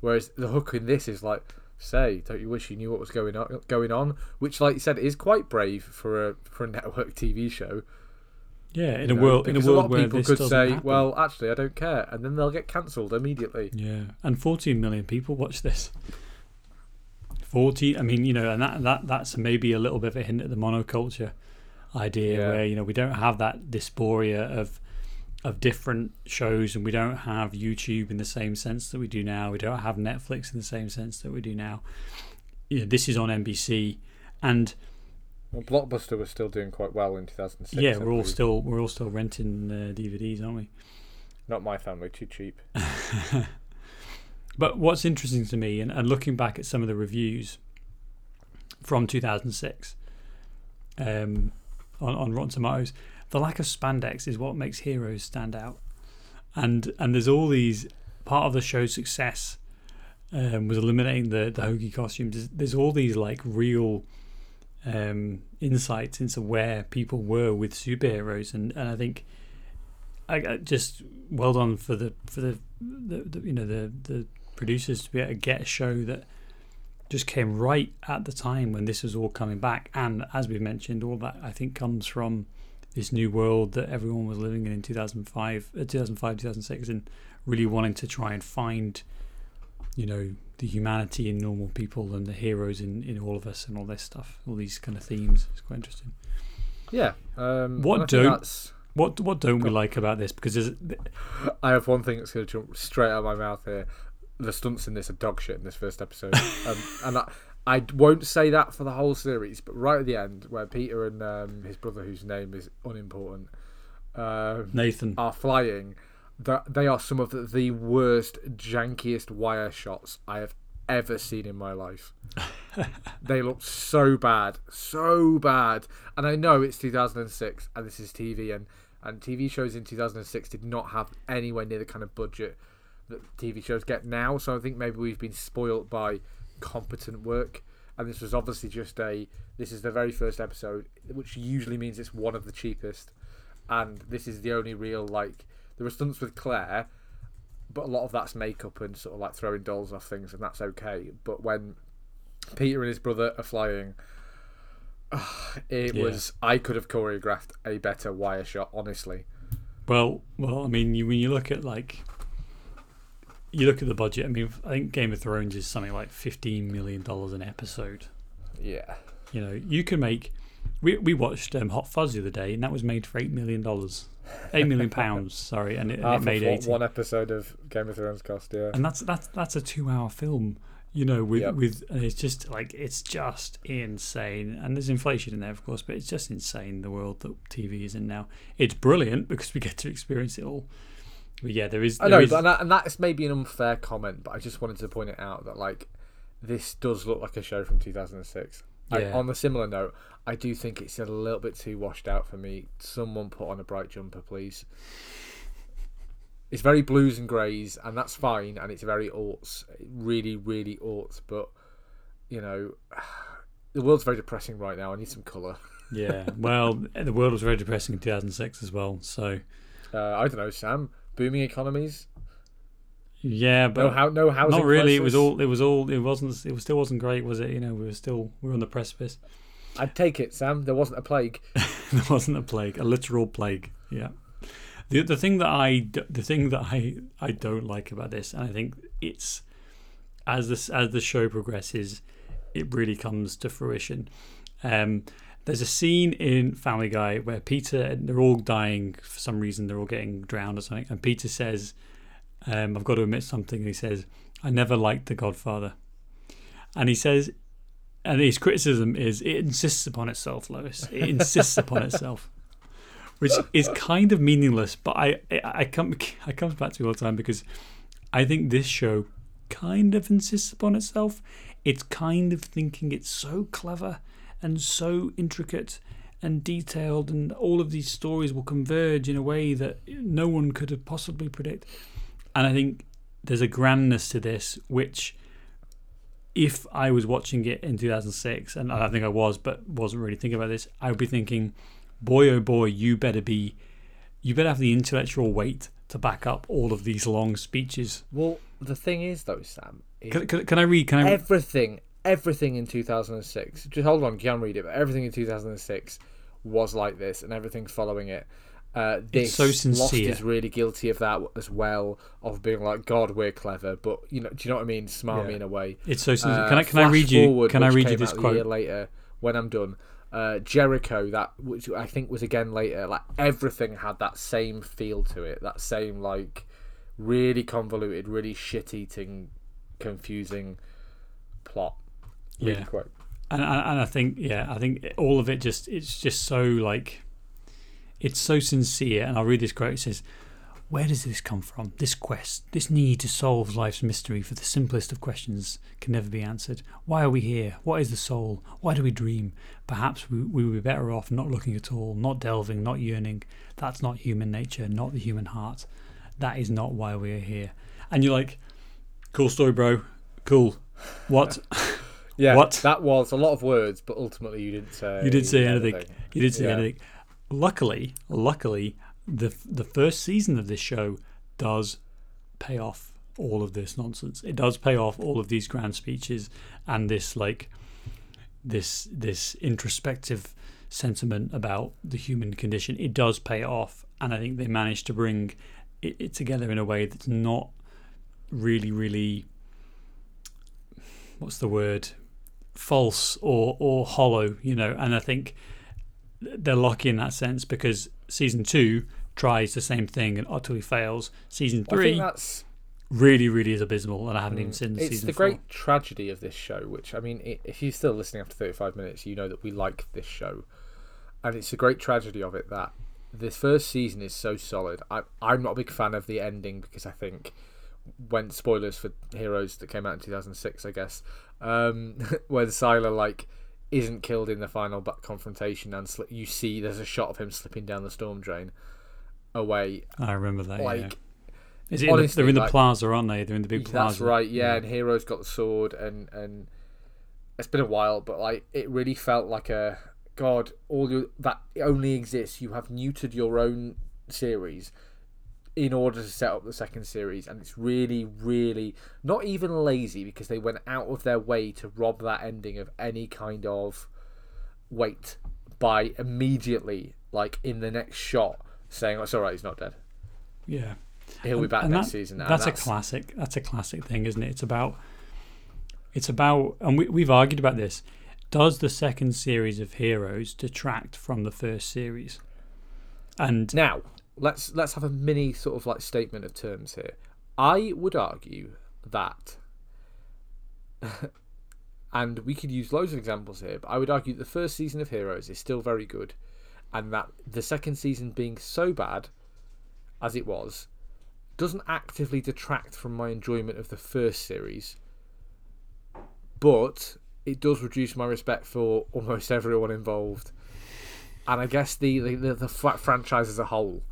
S2: Whereas the hook in this is like say don't you wish you knew what was going on going on? Which like you said is quite brave for a for a network tv show.
S3: Yeah, in
S2: you
S3: a
S2: know,
S3: world in a world
S2: of
S3: where
S2: people could say
S3: happen.
S2: well actually i don't care and then they'll get cancelled immediately.
S3: Yeah, and 14 million people watch this. 40, I mean, you know, and that, that that's maybe a little bit of a hint at the monoculture idea
S2: Yeah.
S3: where, you know, we don't have that dysphoria of of different shows and we don't have YouTube in the same sense that we do now. We don't have Netflix in the same sense that we do now. You know, this is on NBC and
S2: well, blockbuster was still doing quite well in 2006
S3: yeah, we're all
S2: believe.
S3: still we're all still renting uh, DVDs, aren't we?
S2: not my family too cheap [laughs]
S3: But what's interesting to me, and, and looking back at some of the reviews from 2006, um, on, on Rotten Tomatoes. The lack of spandex is what makes Heroes stand out, and and there's all these part of the show's success um, was eliminating the the hokey costumes. There's, all these like real um, insights into where people were with superheroes, and, and I think I, I just well done for the for the, the, the you know the the producers to be able to get a show that just came right at the time when this was all coming back, and as we've mentioned, all that I think comes from this new world that everyone was living in in 2005, uh, 2005, 2006, and really wanting to try and find, you know, the humanity in normal people and the heroes in, in all of us and all this stuff, all these kind of themes. It's quite interesting.
S2: Yeah. Um,
S3: What
S2: and I think
S3: don't- What what don't we like about this? Because there's,
S2: I have one thing that's going to jump straight out of my mouth here. The stunts in this are dog shit in this first episode, [laughs] um, and I, I won't say that for the whole series, but right at the end, where Peter and um, his brother, whose name is unimportant, um,
S3: Nathan.
S2: are flying, that they are some of the, the worst, jankiest wire shots I have ever seen in my life. [laughs] they look so bad, so bad. And I know it's 2006 and this is TV, and, and TV shows in 2006 did not have anywhere near the kind of budget that TV shows get now. So I think maybe we've been spoilt by competent work. And this was obviously just a. This is the very first episode, which usually means it's one of the cheapest. And this is the only real, like. There are stunts with Claire, but a lot of that's makeup and sort of like throwing dolls off things, and that's okay. But when Peter and his brother are flying, [sighs] it
S3: Yeah.
S2: was. I could have choreographed a better wire shot, honestly.
S3: Well, well, I mean, you, when you look at like, you look at the budget. I mean, I think Game of Thrones is something like fifteen million dollars an episode.
S2: Yeah.
S3: You know, you can make. We we watched um, Hot Fuzz the other day, and that was made for eight million dollars, eight million pounds. [laughs] Sorry, and it, and it made
S2: one episode of Game of Thrones cost, yeah.
S3: and that's that's that's a two-hour film. You know, with
S2: Yep.
S3: with and it's just like it's just insane, and there's inflation in there, of course, but it's just insane the world that TV is in now. It's brilliant because we get to experience it all. But yeah, there is.
S2: I know,
S3: is-
S2: but and, that, and that's maybe an unfair comment, but I just wanted to point it out that like this does look like a show from 2006. I, on a similar note, I do think it's a little bit too washed out for me. Someone put on a bright jumper, please. It's very blues and greys, and that's fine, and it's very aughts, really, really aughts. But you know, [sighs] the world's very depressing right now. I need some colour.
S3: Yeah, well, the world was very depressing in 2006 as well. So
S2: Uh, I don't know, Sam. Booming economies,
S3: yeah, but
S2: no, how, no housing.
S3: not really. It was all. It was all. It wasn't. It was still wasn't great, was it? You know, we were still we were on the precipice.
S2: I'd take it, Sam. There wasn't a plague. [laughs]
S3: there wasn't a plague, a literal plague. Yeah. The the thing that I the thing that I I don't like about this, and I think it's as this as the show progresses, it really comes to fruition. Um, there's a scene in Family Guy where Peter and they're all dying for some reason. They're all getting drowned or something, and Peter says, um, "I've got to admit something." And he says, "I never liked The Godfather," and he says. And his criticism is it insists upon itself, Lois. It insists [laughs] upon itself which is kind of meaningless. But I, I, I come, I comes back to it all the time because I think this show kind of insists upon itself. It's kind of thinking it's so clever and so intricate and detailed, and all of these stories will converge in a way that no one could have possibly predict. And I think there's a grandness to this, which. If I was watching it in 2006, and I think I was, but wasn't really thinking about this, I would be thinking, boy oh boy, you better be, you better have the intellectual weight to back up all of these long speeches.
S2: Well, the thing is, though, Sam,
S3: Can, can, can I read? Can I?
S2: everything, everything in 2006. Just hold on, can't read it. But everything in 2006 was like this, and everything following it. Uh, this
S3: so
S2: Lost
S3: sincere.
S2: is really guilty of that as well, of being like, God, we're clever, but you know, do you know what I mean? Smarmy
S3: Yeah.
S2: in a way.
S3: it's so. sincere.
S2: Uh,
S3: can I? Can I read you?
S2: Forward,
S3: Can I read you this
S2: a year
S3: quote?
S2: later when I'm done? Uh, Jericho, that which I think was again later. Like everything had that same feel to it, that same like really convoluted, really shit-eating, confusing plot. Really
S3: Yeah.
S2: quote.
S3: And, and and I think yeah, I think all of it just it's just so like it's so sincere. And I'll read this quote. It says, where does this come from? This quest, this need to solve life's mystery for the simplest of questions can never be answered. Why are we here? What is the soul? Why do we dream? Perhaps we, we would be better off not looking at all, not delving, not yearning. That's not human nature, not the human heart. That is not why we are here. And you're like, cool story, bro. Cool. What? [laughs]
S2: Yeah,
S3: What?
S2: that was a lot of words, but ultimately you didn't say.
S3: You did say anything. You did say
S2: Yeah.
S3: anything. Luckily, luckily, the the first season of this show does pay off all of this nonsense. It does pay off all of these grand speeches and this like this this introspective sentiment about the human condition. It does pay off, and I think they managed to bring it, it together in a way that's not really, really. What's the word? False or or hollow, you know. And I think they're lucky in that sense because season two tries the same thing and utterly fails. Season
S2: I
S3: three
S2: think that's
S3: really, really is abysmal, and I haven't even mm. seen
S2: it's
S3: season It's
S2: the
S3: four.
S2: great tragedy of this show. Which I mean, if you're still listening after 35 minutes, you know that we like this show, and it's a great tragedy of it that this first season is so solid. I I'm not a big fan of the ending because I think when spoilers for Hiro's that came out in 2006, I guess, um, [laughs] when Sylar like isn't killed in the final but confrontation and sli- you see there's a shot of him slipping down the storm drain away
S3: I remember that.
S2: like
S3: yeah. Is it in the, they're in the
S2: like-
S3: plaza, aren't they? They're in the big plaza.
S2: That's right, yeah. And Heroes got the sword, and and it's been a while, but like it really felt like a god. All your that only exists. You have neutered your own series in order to set up the second series, and it's really, really not even lazy because they went out of their way to rob that ending of any kind of weight by immediately, like in the next shot, saying, "Oh, "It's all right, he's not dead.
S3: Yeah.
S2: He'll be back
S3: and
S2: next
S3: that-
S2: season." Now.
S3: That's, a classic. That's a classic thing, isn't it? It's about. It's about, and we, we've argued about this. Does the second series of Heroes detract from the first series? And
S2: Now, let's let's have a mini sort of like statement of terms here. I would argue that [laughs] and we could use loads of examples here, but I would argue the first season of Heroes is still very good and that the second season being so bad as it was doesn't actively detract from my enjoyment of the first series. But it does reduce my respect for almost [laughs] everyone involved and I guess the the, the, the franchise as a whole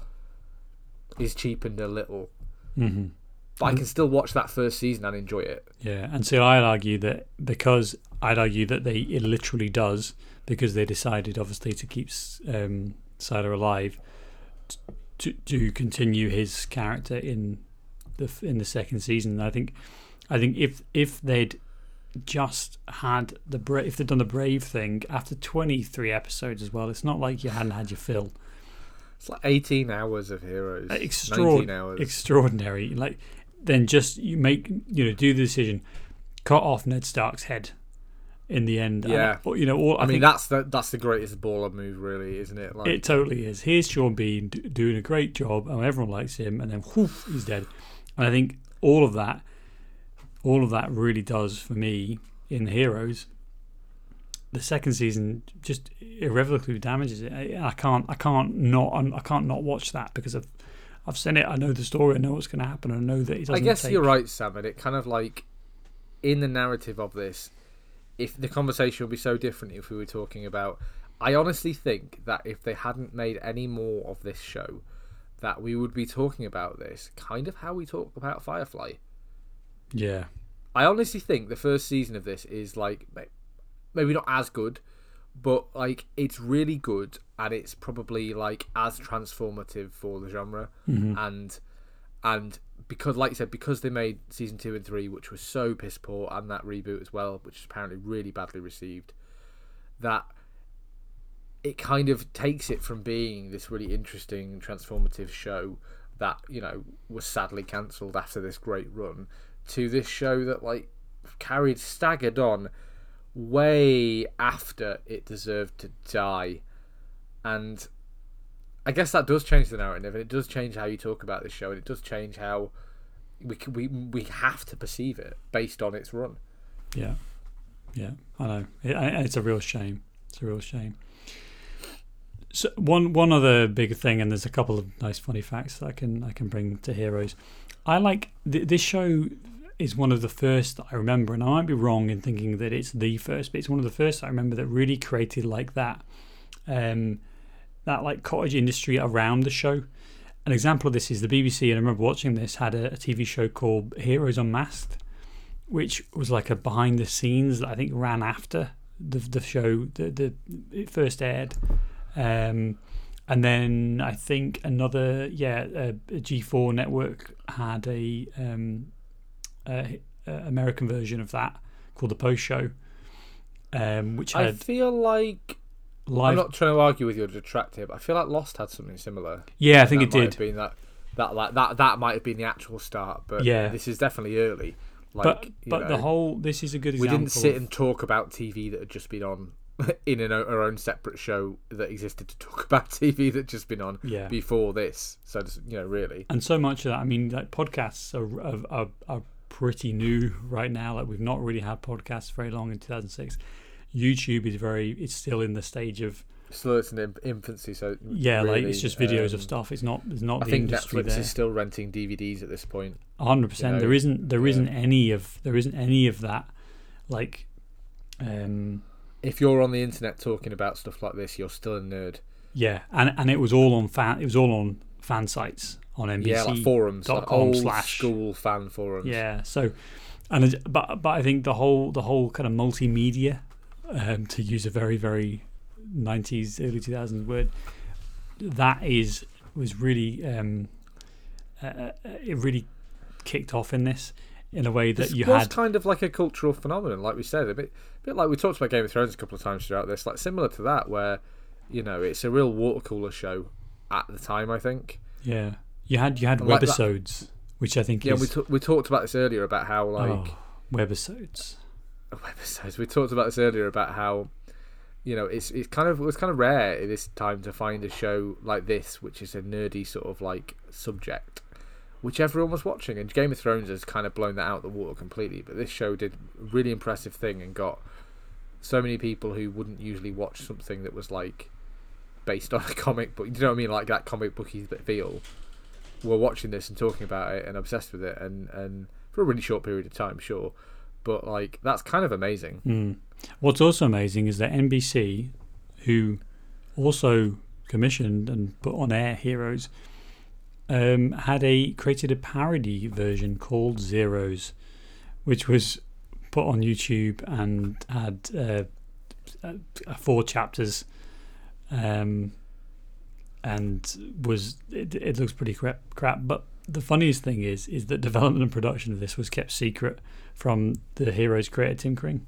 S2: is cheapened a little.
S3: Mhm.
S2: But I can still watch that first season and enjoy it.
S3: Yeah, and so I'd argue that because I'd argue that they it literally does because they decided obviously to keep um, Sylar alive to to continue his character in the in the second season. I think I think if if they'd just had the bra- if they'd done the brave thing after 23 episodes as well, it's not like you hadn't had your fill.
S2: It's like 18 hours of Heroes. 19
S3: Extraord-
S2: hours.
S3: extraordinary. Like then just you make you know do the decision, cut off Ned Stark's head. In the end,
S2: Yeah.
S3: And, you know, all, I,
S2: I mean, that's the that's the greatest baller move, really, isn't it? Like,
S3: it totally is. Here's Sean Bean d- doing a great job, and everyone likes him, and then whoosh, he's dead. And I think all of that, all of that really does for me in Heroes. The second season just irrevocably damages it. I, I can't, I can't not, I can't not watch that because I've, I've seen it. I know the story. I know what's going to happen. I know that it doesn't.
S2: I guess
S3: take,
S2: you're right, Sam. And it kind of like in the narrative of this, if the conversation would be so different if we were talking about. I honestly think that if they hadn't made any more of this show, that we would be talking about this kind of how we talk about Firefly.
S3: Yeah,
S2: I honestly think the first season of this is like maybe not as good, but like it's really good and it's probably like as transformative for the genre. Mm-hmm. And and because like you said because they made season 2 and 3 which was so piss poor and that reboot as well which is apparently really badly received that it kind of takes it from being this really interesting transformative show that you know was sadly cancelled after this great run to this show that like carried staggered on way after it deserved to die and i guess that does change the narrative and it does change how you talk about this show and it does change how we we we have to perceive it based on its run
S3: yeah, yeah. I know. It, it's a real shame. It's a real shame. So one one other big thing, and there's a couple of nice funny facts that I can I can bring to Heroes. I like th- this show is one of the first that I remember, and I might be wrong in thinking that it's the first, but it's one of the first I remember that really created like that, um, that like cottage industry around the show. An example of this is the BBC, and I remember watching this had a, a TV show called Heroes Unmasked, which was like a behind the scenes that I think ran after the the show the the it first aired. Um, and then I think another, yeah, a a G4 network had a, um, a American version of that called the Post Show, um, which
S2: I feel like I'm not trying to argue with you or detract here, but I feel like Lost had something similar.
S3: yeah, I think it did.
S2: Been that that like that that might have been the actual start, but
S3: Yeah.
S2: this is definitely early. Like,
S3: but but the whole this is a good
S2: we didn't sit and talk about TV that had just been on [laughs] in an, our own separate show that existed to talk [laughs] about TV that just been on
S3: Yeah.
S2: before this. So just, you know, really,
S3: and so much of that. I mean, like podcasts are, are are are pretty new right now. Like we've not really had podcasts very long in 2006. YouTube is very. It's still in the stage of
S2: still it's in infancy. So
S3: yeah, like it's just videos
S2: um,
S3: of stuff. It's not. it's not
S2: I
S3: the
S2: think
S3: industry
S2: Netflix
S3: there.
S2: is still renting DVDs at this point.
S3: hundred percent. There isn't. There
S2: yeah.
S3: not any of. There isn't any of that. Like, um,
S2: If you're on the internet talking about stuff like this, you're still a nerd.
S3: yeah, and and it was all on fan. It was all on fan sites on NBC.
S2: yeah, like forums,
S3: dot com slash-
S2: school fan forums.
S3: Yeah. So, and but but I think the whole the whole kind of multimedia, um, to use a very very nineties early two thousands word, that is was really um, uh, uh, it really kicked off in this in a way that
S2: This
S3: you
S2: was
S3: had.
S2: kind of like a cultural phenomenon, like we said, a bit, a bit like we talked about Game of Thrones a couple of times throughout this, like similar to that, where you know it's a real water cooler show at the time. I think.
S3: Yeah, you had you had
S2: like that-
S3: webisodes, which I think
S2: Yeah,
S3: is
S2: we t- we talked about this earlier about how oh, like
S3: oh, webisodes. [laughs]
S2: episodes. We talked about this earlier about how you know it's it's kind of it was kind of rare at this time to find a show like this, which is a nerdy sort of like subject, which everyone was watching. And Game of Thrones has kind of blown that out the water completely. But this show did a really impressive thing and got so many people who wouldn't usually watch something that was like based [laughs] on a comic book. You know what I mean? Like that comic booky feel. Were watching this and talking about it and obsessed with it, and and for a really short period of time, sure. But like that's kind of amazing.
S3: Mm. What's also amazing is that NBC, who also commissioned and put on air Heroes, um, had a created a parody version called Zeros, which was put on YouTube and had uh, uh, four chapters, um, and was it, it looks pretty crap, crap. But the funniest thing is is that development and production of this was kept secret from the Heroes creator Tim Kring,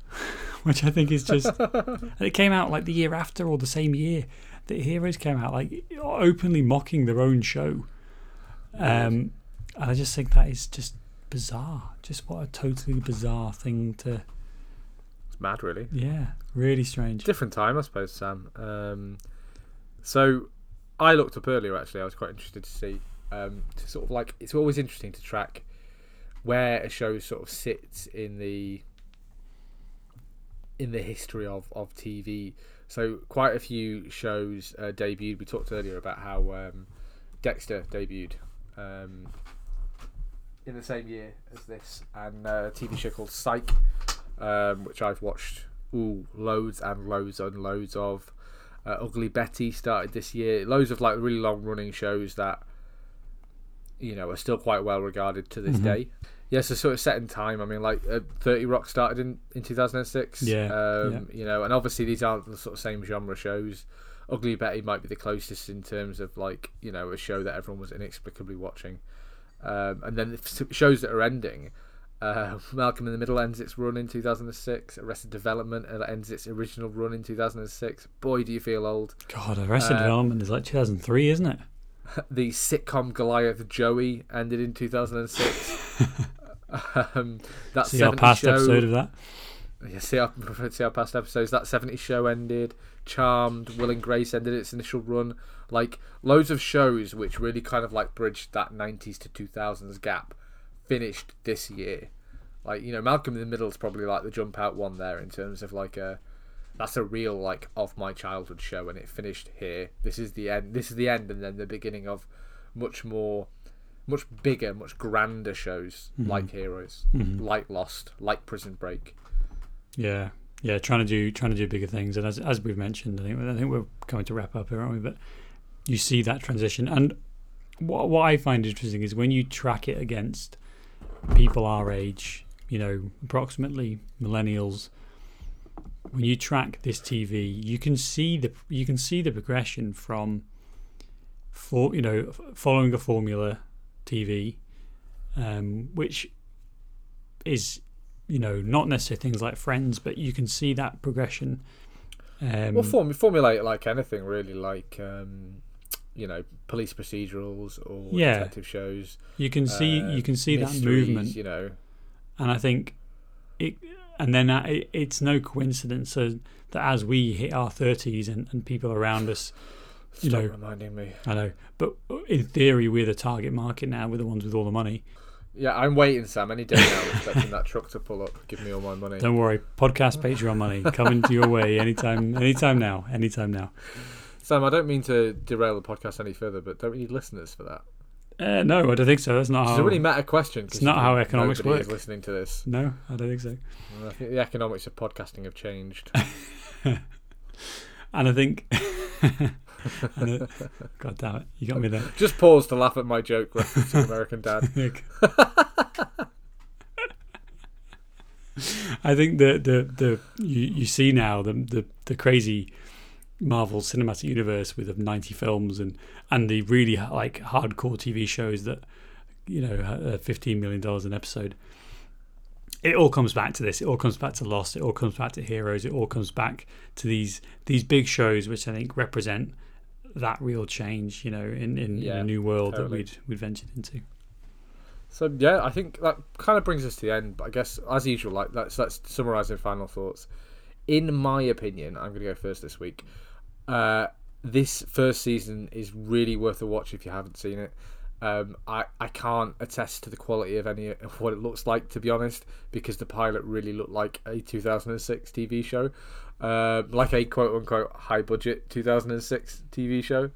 S3: [laughs] which I think is just. [laughs] and it came out like the year after or the same year that Heroes came out, like openly mocking their own show. Um, and I just think that is just bizarre. Just what a totally bizarre thing to.
S2: It's mad, really.
S3: Yeah, really strange.
S2: Different time, I suppose, Sam. Um, so I looked up earlier. Actually, I was quite interested to see um, to sort of like it's always interesting to track where a show sort of sits in the in the history of, of TV. So quite a few shows uh, debuted. We talked earlier about how um, Dexter debuted um, in the same year as this, and uh, a TV show called Psych, um, which I've watched ooh, loads and loads and loads of. Uh, Ugly Betty started this year. Loads of like really long running shows that you know are still quite well regarded to this
S3: Mhm.
S2: day. Yeah, so sort of set in time. I mean, like uh, Thirty Rock started in in two thousand and six.
S3: Yeah,
S2: um, you know, and obviously these aren't the sort of same genre shows. Ugly Betty might be the closest in terms of like you know a show that everyone was inexplicably watching. Um, and then the shows that are ending. Uh, Malcolm in the Middle ends its run in 2006. Arrested Development uh, ends its original run in 2006. Boy, do you feel old.
S3: God, Arrested
S2: Uh,
S3: Development is like 2003, isn't it? [laughs]
S2: The sitcom Goliath Joey ended in 2006. [laughs] um, that
S3: See our past
S2: show,
S3: episode of that.
S2: Yeah, see our, [laughs] see our past episodes. That 70 show ended. Charmed, Will and Grace ended its initial run. Like loads of shows which really kind of like bridged that 90s to 2000s gap finished this year. Like you know, Malcolm in the Middle is probably like the jump out one there in terms of like a that's a real like of my childhood show, and it finished here. This is the end. This is the end, and then the beginning of much more, much bigger, much grander shows mm-hmm. like Heroes, mm-hmm. like Lost, like Prison Break.
S3: Yeah, yeah, trying to do trying to do bigger things, and as as we've mentioned, I think I think we're going to wrap up here, aren't we? But you see that transition, and what what I find interesting is when you track it against people our age, you know, approximately millennials. When you track this TV, you can see the you can see the progression from, for you know, following a formula TV, um, which is you know not necessarily things like Friends, but you can see that progression. Um,
S2: Well, form, formulate like anything, really, like um, you know, police procedurals or
S3: Yeah.
S2: detective shows.
S3: you can see
S2: uh,
S3: you can see that movement,
S2: You know,
S3: and I think it, and then it, it's no coincidence that as we hit our thirties and, and people around us, [sighs] you
S2: stop
S3: know,
S2: reminding me.
S3: I know, but in theory we're the target market now. We're the ones with all the money.
S2: Yeah, I'm waiting, Sam. Any day now, expecting that truck to pull up, give me all my money.
S3: Don't worry, podcast Patreon money coming to your way anytime, anytime now, anytime now.
S2: Sam, I don't mean to derail the podcast any further, but don't we need listeners for that?
S3: Uh, no, I don't think so. That's not
S2: It's
S3: how.
S2: a really meta Question.
S3: it's not how economics
S2: nobody is listening to this.
S3: no, I don't think so.
S2: I think the economics of podcasting have changed. [laughs]
S3: And I think, [laughs] and I- God damn it, you got me there.
S2: Just pause to laugh at my joke referencing American Dad. [laughs]
S3: I think the the the you, you see now the the the crazy Marvel Cinematic Universe with 90 films and and the really like hardcore TV shows that you know uh, 15 million dollars an episode. It all comes back to this. It all comes back to Lost. It all comes back to Heroes. It all comes back to these these big shows, which I think represent that real change. You know, in in, in a new world
S2: totally.
S3: that we'd we'd ventured into.
S2: So yeah, I think that kind of brings us to the end. But I guess as usual, like let's let's summarize in final thoughts. In my opinion, I'm going to go first this week. Uh, this first season is really worth a watch if you haven't seen it. Um, I I can't attest to the quality of any of what it looks like to be honest, because the pilot really looked like a 2006 TV show, uh, like a quote unquote high budget 2006 TV show.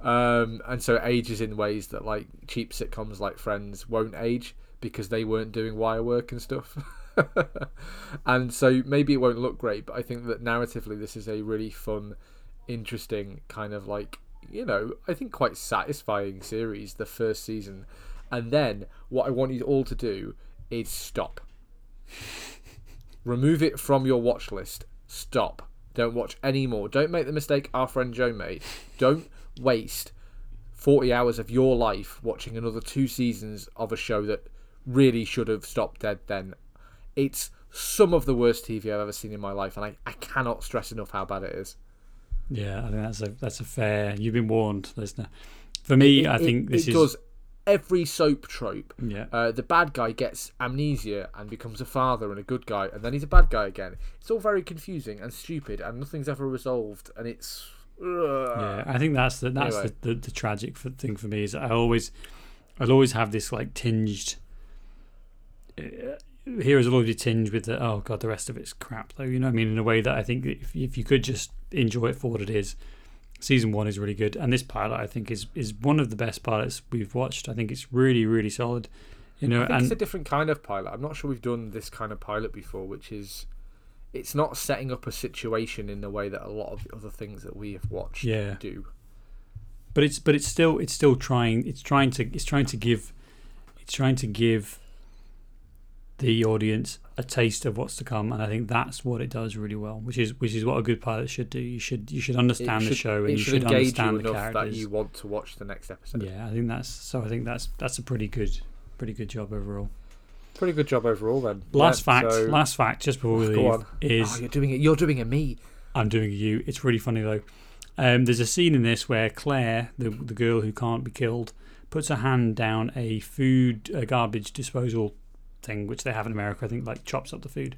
S2: Um, and so it ages in ways that like cheap sitcoms like Friends won't age because they weren't doing wire work and stuff. [laughs] [laughs] and so maybe it won't look great, but I think that narratively this is a really fun, interesting kind of like you know I think quite satisfying series. The first season, and then what I want you all to do is stop. [laughs] Remove it from your watch list. Stop. Don't watch any more. Don't make the mistake our friend Joe made. Don't waste 40 hours of your life watching another two seasons of a show that really should have stopped dead then. It's some of the worst TV I've ever seen in my life, and I, I cannot stress enough how bad it is.
S3: Yeah, I think that's a that's a fair. You've been warned, listener. For me,
S2: It-
S3: I
S2: it-
S3: think this
S2: it
S3: is
S2: does every soap trope.
S3: yeah.
S2: Uh, the bad guy gets amnesia and becomes a father and a good guy, and then he's a bad guy again. It's all very confusing and stupid, and nothing's ever resolved, and it's.
S3: Yeah, I think that's the that's
S2: Anyway.
S3: the, the, the tragic thing for me is I always I'll always have this like tinged. Uh, heroes will always be tinged with the oh god the rest of it's crap though you know I mean in a way that I think if if you could just enjoy it for what it is. Season one is really good, and this pilot I think is is one of the best pilots we've watched. I think it's really really solid. You know,
S2: I think
S3: and
S2: it's a different kind of pilot. I'm not sure we've done this kind of pilot before, which is. It's not setting up a situation in the way that a lot of the other things that we have watched
S3: Yeah.
S2: do.
S3: but it's but it's still it's still trying it's trying to it's trying to give it's trying to give the audience a taste of what's to come and I think that's what it does really well which is which is what a good pilot should do you should you should understand the show and you
S2: should
S3: should
S2: engage you
S3: understand the
S2: enough that you want to watch the next episode.
S3: yeah I think that's so I think that's that's a pretty good pretty good job overall
S2: Pretty good job overall then.
S3: last
S2: Yeah,
S3: fact
S2: so-
S3: last fact just before we [laughs]
S2: Go
S3: leave
S2: on.
S3: is
S2: Oh, you're doing it. You're doing it. Me.
S3: I'm doing a you. It's really funny though. Um, there's a scene in this where Claire, the the girl who can't be killed, puts her hand down a food a garbage disposal thing, which they have in America. I think like chops up the food,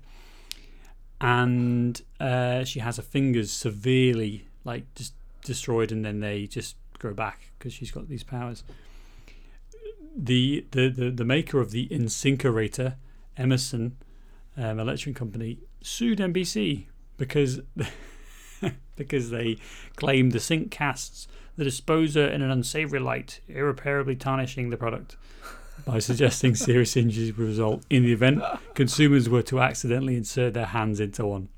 S3: and uh, she has her fingers severely like just destroyed, and then they just grow back because she's got these powers. The, the the the maker of the InSinkErator, Emerson um, Electric Company, sued NBC because [laughs] because they claimed the sink casts the disposer in an unsavory light, irreparably tarnishing the product by suggesting serious injuries would result in the event consumers were to accidentally insert their hands into one.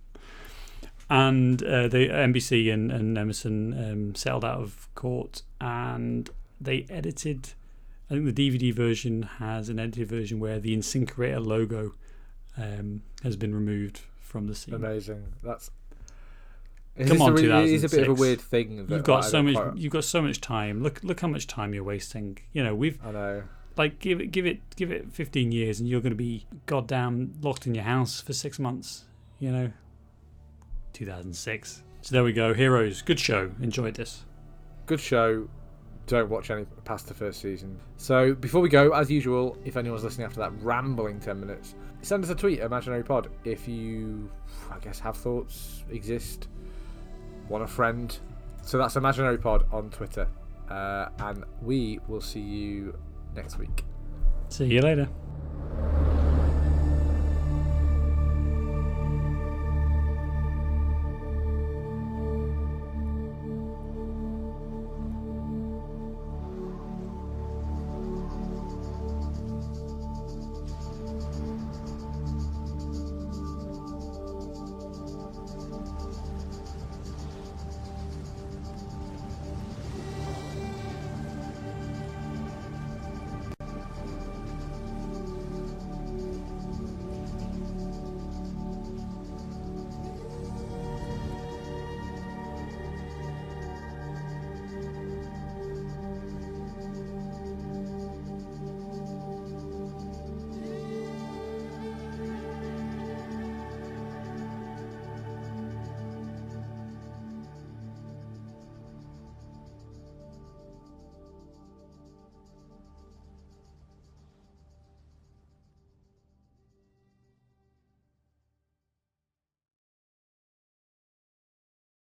S3: And uh, the NBC and, and Emerson um, settled out of court and they edited. I think the DVD version has an edited version where the InSinkErator logo um, has been removed from the scene.
S2: Amazing. That's
S3: Come on,
S2: it is a bit of a weird thing.
S3: You've got so much.
S2: quite-
S3: You've got so much time. Look, look how much time you're wasting. You know, we've
S2: I know.
S3: Like give it, give it, give it 15 years, and you're going to be goddamn locked in your house for six months. You know, 2006. So there we go. Heroes. Good show. Enjoyed this.
S2: Good show. Don't watch any past the first season. So before we go, as usual, if anyone's listening after that rambling ten minutes, send us a tweet, Imaginary Pod, if you, I guess, have thoughts, exist, want a friend. So that's Imaginary Pod on Twitter, uh, and we will see you next week.
S3: See you later.